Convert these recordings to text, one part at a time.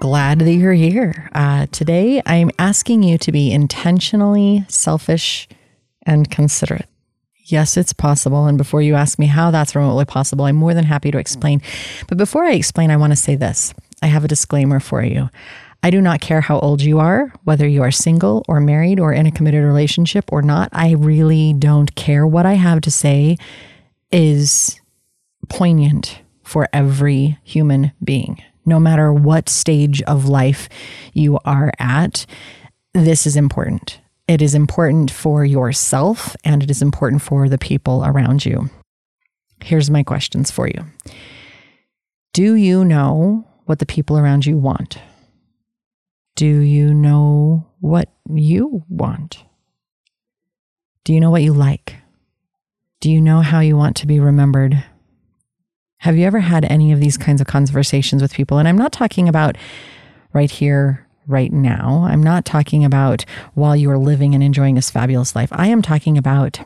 glad that you're here. Uh, today, I'm asking you to be intentionally selfish and considerate. Yes, it's possible. And before you ask me how that's remotely possible, I'm more than happy to explain. But before I explain, I want to say this I have a disclaimer for you. I do not care how old you are, whether you are single or married or in a committed relationship or not. I really don't care. What I have to say is poignant for every human being no matter what stage of life you are at, this is important. It is important for yourself and it is important for the people around you. Here's my questions for you Do you know what the people around you want? Do you know what you want? Do you know what you like? Do you know how you want to be remembered? Have you ever had any of these kinds of conversations with people? And I'm not talking about right here, right now. I'm not talking about while you are living and enjoying this fabulous life. I am talking about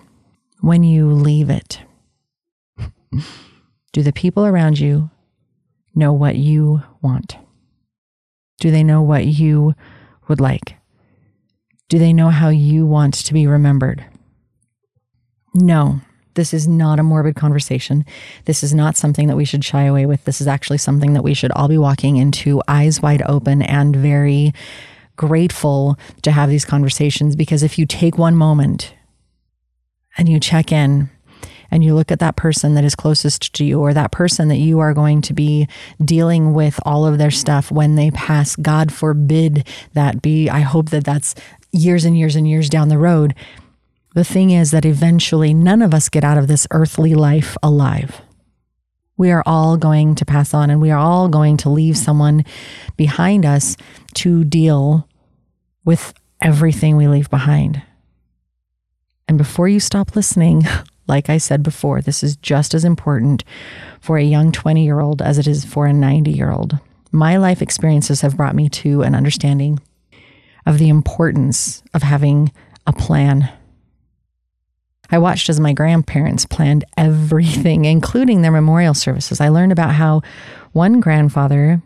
when you leave it. Do the people around you know what you want? Do they know what you would like? Do they know how you want to be remembered? No, this is not a morbid conversation. This is not something that we should shy away with. This is actually something that we should all be walking into eyes wide open and very grateful to have these conversations because if you take one moment and you check in and you look at that person that is closest to you or that person that you are going to be dealing with all of their stuff when they pass, God forbid that be. I hope that that's years and years and years down the road the thing is that eventually none of us get out of this earthly life alive. We are all going to pass on and we are all going to leave someone behind us to deal with everything we leave behind. And before you stop listening, like I said before, this is just as important for a young 20 year old as it is for a 90 year old. My life experiences have brought me to an understanding of the importance of having a plan I watched as my grandparents planned everything, including their memorial services. I learned about how one grandfather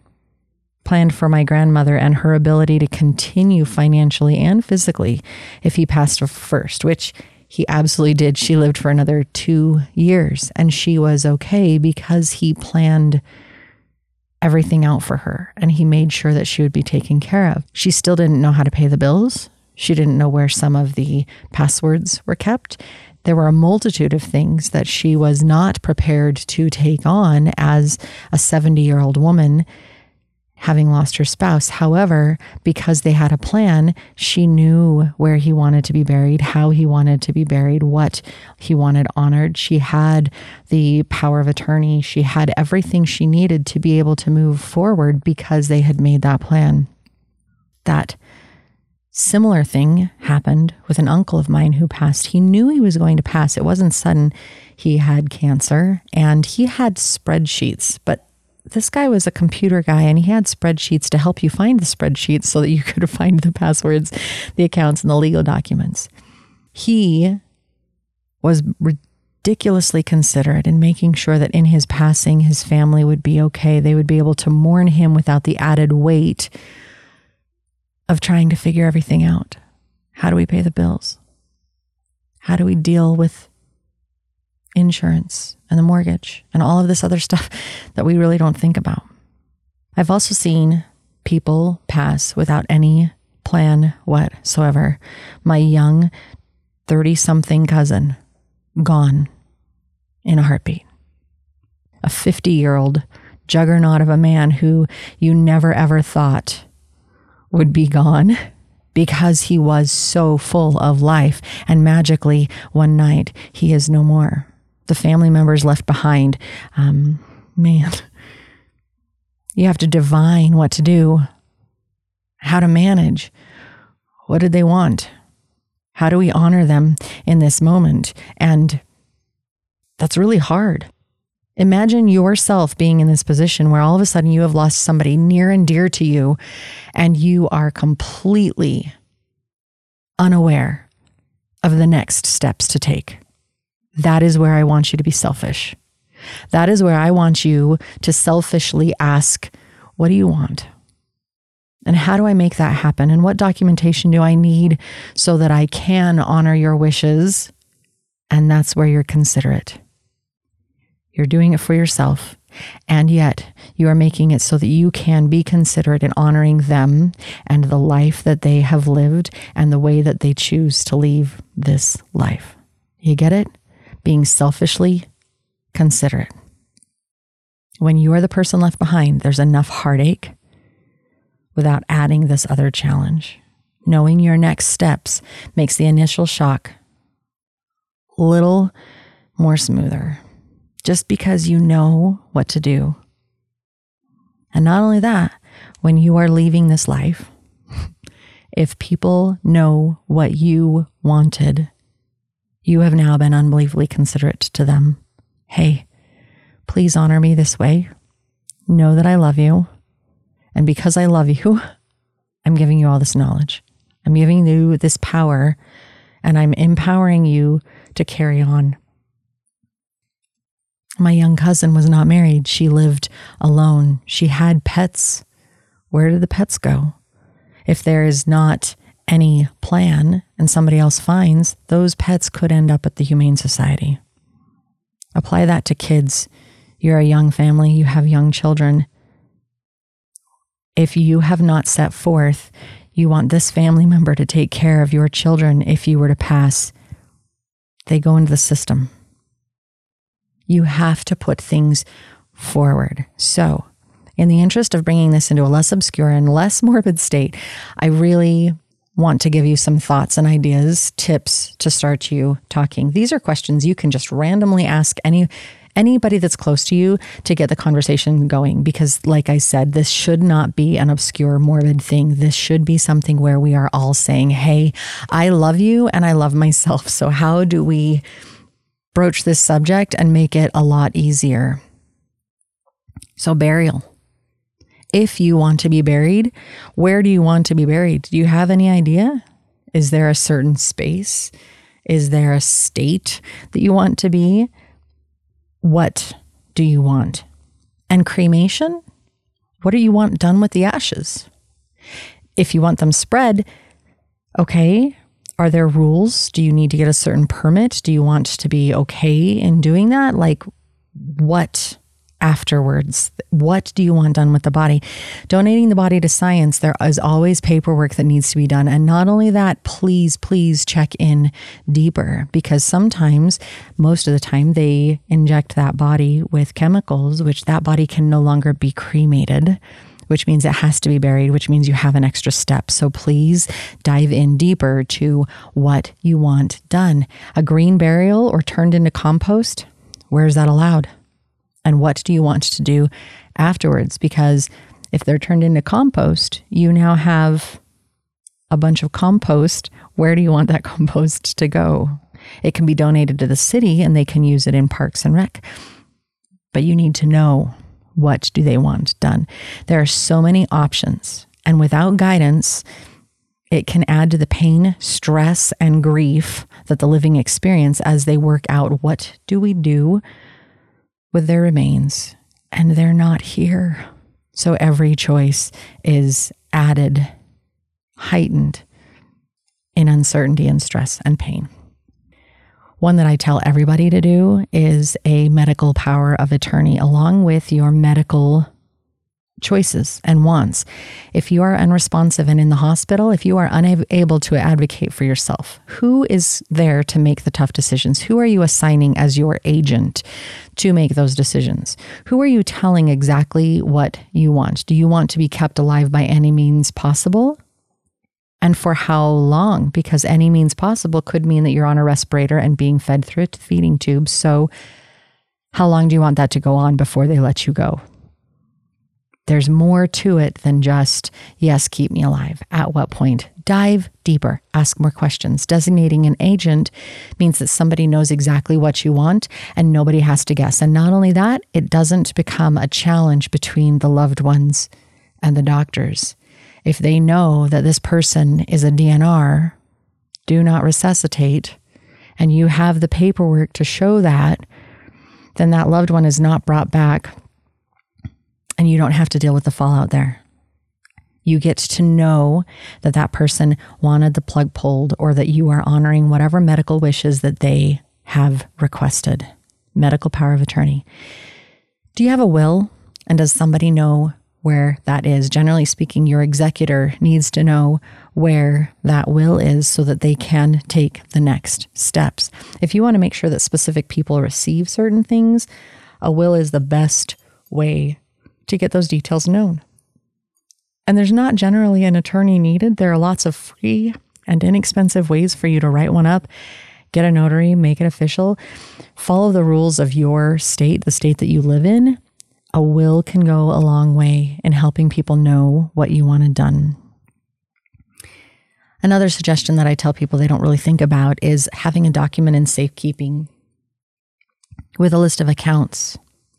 planned for my grandmother and her ability to continue financially and physically if he passed first, which he absolutely did. She lived for another two years and she was okay because he planned everything out for her and he made sure that she would be taken care of. She still didn't know how to pay the bills. She didn't know where some of the passwords were kept. There were a multitude of things that she was not prepared to take on as a 70 year old woman having lost her spouse. However, because they had a plan, she knew where he wanted to be buried, how he wanted to be buried, what he wanted honored. She had the power of attorney. She had everything she needed to be able to move forward because they had made that plan. That Similar thing happened with an uncle of mine who passed. He knew he was going to pass. It wasn't sudden. He had cancer and he had spreadsheets, but this guy was a computer guy and he had spreadsheets to help you find the spreadsheets so that you could find the passwords, the accounts, and the legal documents. He was ridiculously considerate in making sure that in his passing, his family would be okay. They would be able to mourn him without the added weight of trying to figure everything out. How do we pay the bills? How do we deal with insurance and the mortgage and all of this other stuff that we really don't think about? I've also seen people pass without any plan whatsoever. My young 30 something cousin gone in a heartbeat. A 50 year old juggernaut of a man who you never ever thought would be gone because he was so full of life. And magically, one night, he is no more. The family members left behind. Um, man, you have to divine what to do, how to manage. What did they want? How do we honor them in this moment? And that's really hard. Imagine yourself being in this position where all of a sudden you have lost somebody near and dear to you and you are completely unaware of the next steps to take. That is where I want you to be selfish. That is where I want you to selfishly ask, What do you want? And how do I make that happen? And what documentation do I need so that I can honor your wishes? And that's where you're considerate. You're doing it for yourself. And yet, you are making it so that you can be considerate in honoring them and the life that they have lived and the way that they choose to leave this life. You get it? Being selfishly considerate. When you are the person left behind, there's enough heartache without adding this other challenge. Knowing your next steps makes the initial shock a little more smoother just because you know what to do. And not only that, when you are leaving this life, if people know what you wanted, you have now been unbelievably considerate to them hey, please honor me this way. Know that I love you. And because I love you, I'm giving you all this knowledge. I'm giving you this power, and I'm empowering you to carry on. My young cousin was not married. She lived alone. She had pets. Where did the pets go? If there is not any plan and somebody else finds, those pets could end up at the Humane Society. Apply that to kids. You're a young family, you have young children. If you have not set forth, you want this family member to take care of your children if you were to pass, they go into the system. You have to put things forward. So, in the interest of bringing this into a less obscure and less morbid state, I really want to give you some thoughts and ideas, tips to start you talking. These are questions you can just randomly ask any anybody that's close to you to get the conversation going because like I said, this should not be an obscure morbid thing. This should be something where we are all saying, "Hey, I love you and I love myself." So how do we broach this subject and make it a lot easier? So burial if you want to be buried, where do you want to be buried? Do you have any idea? Is there a certain space? Is there a state that you want to be? What do you want? And cremation? What do you want done with the ashes? If you want them spread, okay, are there rules? Do you need to get a certain permit? Do you want to be okay in doing that? Like, what afterwards. What do you want done with the body? Donating the body to science, there is always paperwork that needs to be done. And not only that, please, please check in deeper because sometimes, most of the time, they inject that body with chemicals, which that body can no longer be cremated. Which means it has to be buried, which means you have an extra step. So please dive in deeper to what you want done. A green burial or turned into compost, where is that allowed? and what do you want to do afterwards? Because if they're turned into compost, you now have a bunch of compost. Where do you want that compost to go? It can be donated to the city and they can use it in parks and rec. But you need to know what do they want done. There are so many options and without guidance, it can add to the pain, stress, and grief that the living experience as they work out what do we do with their remains, and they're not here. So every choice is added, heightened in uncertainty and stress and pain. One that I tell everybody to do is a medical power of attorney along with your medical choices and wants. If you are unresponsive and in the hospital, if you are unable to advocate for yourself, who is there to make the tough decisions? Who are you assigning as your agent to make those decisions? Who are you telling exactly what you want? Do you want to be kept alive by any means possible? And for how long? Because any means possible could mean that you're on a respirator and being fed through a feeding tube. So, how long do you want that to go on before they let you go? There's more to it than just, yes, keep me alive. At what point? Dive deeper, ask more questions. Designating an agent means that somebody knows exactly what you want and nobody has to guess. And not only that, it doesn't become a challenge between the loved ones and the doctors. If they know that this person is a DNR, do not resuscitate, and you have the paperwork to show that, then that loved one is not brought back and you don't have to deal with the fallout there. You get to know that that person wanted the plug pulled or that you are honoring whatever medical wishes that they have requested. Medical power of attorney. Do you have a will? And does somebody know where that is? Generally speaking, your executor needs to know where that will is so that they can take the next steps. If you want to make sure that specific people receive certain things, a will is the best way to get those details known. And there's not generally an attorney needed. There are lots of free and inexpensive ways for you to write one up, get a notary, make it official, follow the rules of your state, the state that you live in. A will can go a long way in helping people know what you wanted done. Another suggestion that I tell people they don't really think about is having a document in safekeeping with a list of accounts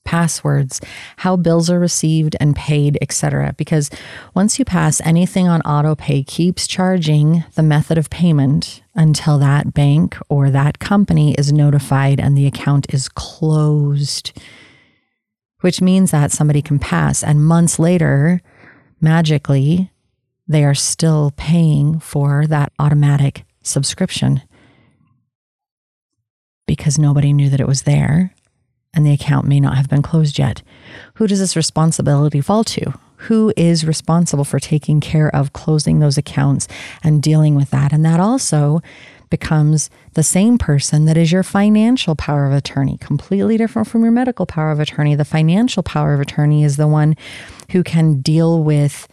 passwords, how bills are received and paid, etc. Because once you pass, anything on autopay keeps charging the method of payment until that bank or that company is notified and the account is closed. Which means that somebody can pass and months later, magically, they are still paying for that automatic subscription because nobody knew that it was there and the account may not have been closed yet. Who does this responsibility fall to? Who is responsible for taking care of closing those accounts and dealing with that? And that also becomes the same person that is your financial power of attorney, completely different from your medical power of attorney. The financial power of attorney is the one who can deal with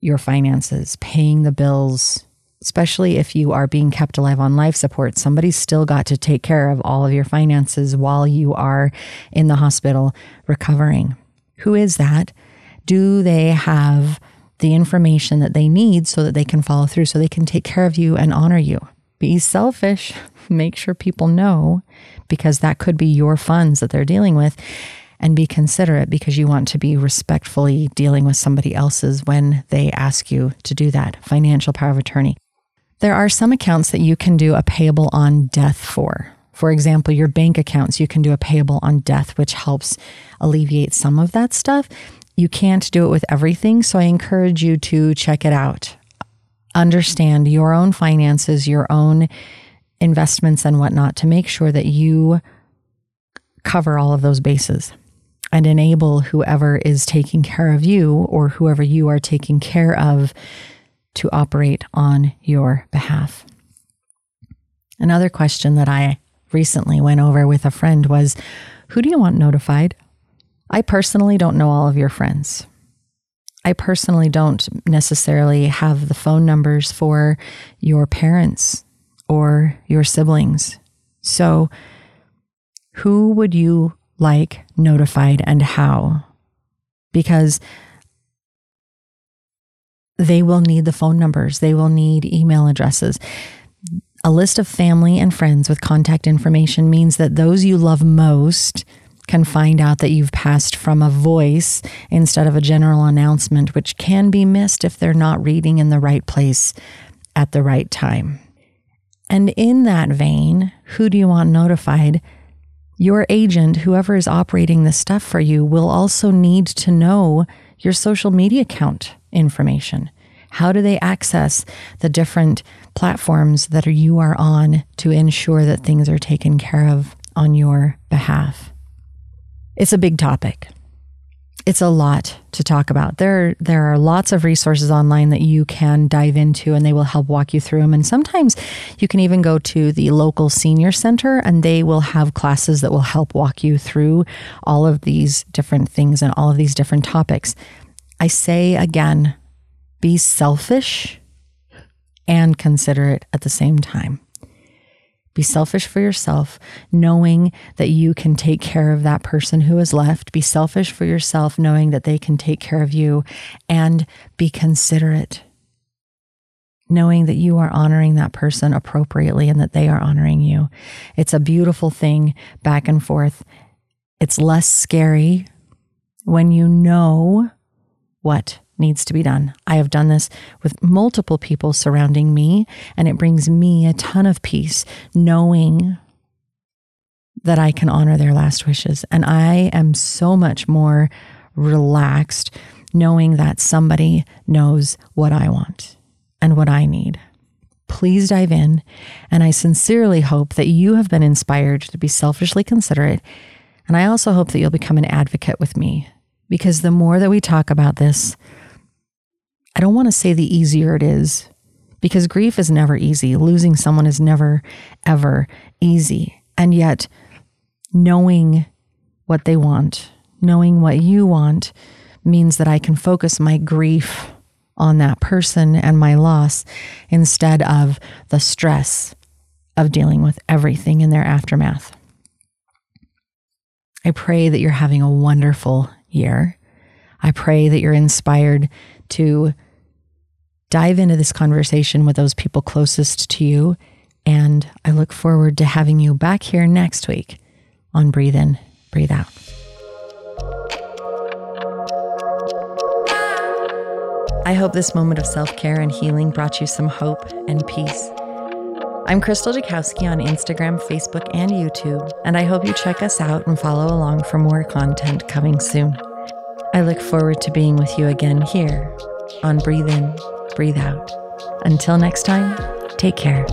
your finances, paying the bills, especially if you are being kept alive on life support, somebody's still got to take care of all of your finances while you are in the hospital recovering. Who is that? Do they have the information that they need so that they can follow through, so they can take care of you and honor you? Be selfish. Make sure people know because that could be your funds that they're dealing with. And be considerate because you want to be respectfully dealing with somebody else's when they ask you to do that. Financial power of attorney. There are some accounts that you can do a payable on death for. For example, your bank accounts, you can do a payable on death, which helps alleviate some of that stuff. You can't do it with everything, so I encourage you to check it out. Understand your own finances, your own investments, and whatnot to make sure that you cover all of those bases and enable whoever is taking care of you or whoever you are taking care of to operate on your behalf. Another question that I recently went over with a friend was Who do you want notified? I personally don't know all of your friends. I personally don't necessarily have the phone numbers for your parents or your siblings. So, who would you like notified and how? Because they will need the phone numbers, they will need email addresses. A list of family and friends with contact information means that those you love most can find out that you've passed from a voice instead of a general announcement, which can be missed if they're not reading in the right place at the right time. And in that vein, who do you want notified? Your agent, whoever is operating this stuff for you, will also need to know your social media account information. How do they access the different platforms that you are on to ensure that things are taken care of on your behalf? It's a big topic. It's a lot to talk about. There, there are lots of resources online that you can dive into and they will help walk you through them. And sometimes you can even go to the local senior center and they will have classes that will help walk you through all of these different things and all of these different topics. I say again, be selfish and considerate at the same time. Be selfish for yourself, knowing that you can take care of that person who is left. Be selfish for yourself, knowing that they can take care of you, and be considerate, knowing that you are honoring that person appropriately and that they are honoring you. It's a beautiful thing back and forth. It's less scary when you know what needs to be done. I have done this with multiple people surrounding me, and it brings me a ton of peace knowing that I can honor their last wishes. And I am so much more relaxed knowing that somebody knows what I want and what I need. Please dive in. And I sincerely hope that you have been inspired to be selfishly considerate. And I also hope that you'll become an advocate with me because the more that we talk about this, I don't want to say the easier it is because grief is never easy. Losing someone is never, ever easy. And yet, knowing what they want, knowing what you want, means that I can focus my grief on that person and my loss instead of the stress of dealing with everything in their aftermath. I pray that you're having a wonderful year. I pray that you're inspired to dive into this conversation with those people closest to you. And I look forward to having you back here next week on Breathe In, Breathe Out. I hope this moment of self care and healing brought you some hope and peace. I'm Crystal Jakowski on Instagram, Facebook, and YouTube, and I hope you check us out and follow along for more content coming soon. I look forward to being with you again here on Breathe In, breathe out. Until next time, take care.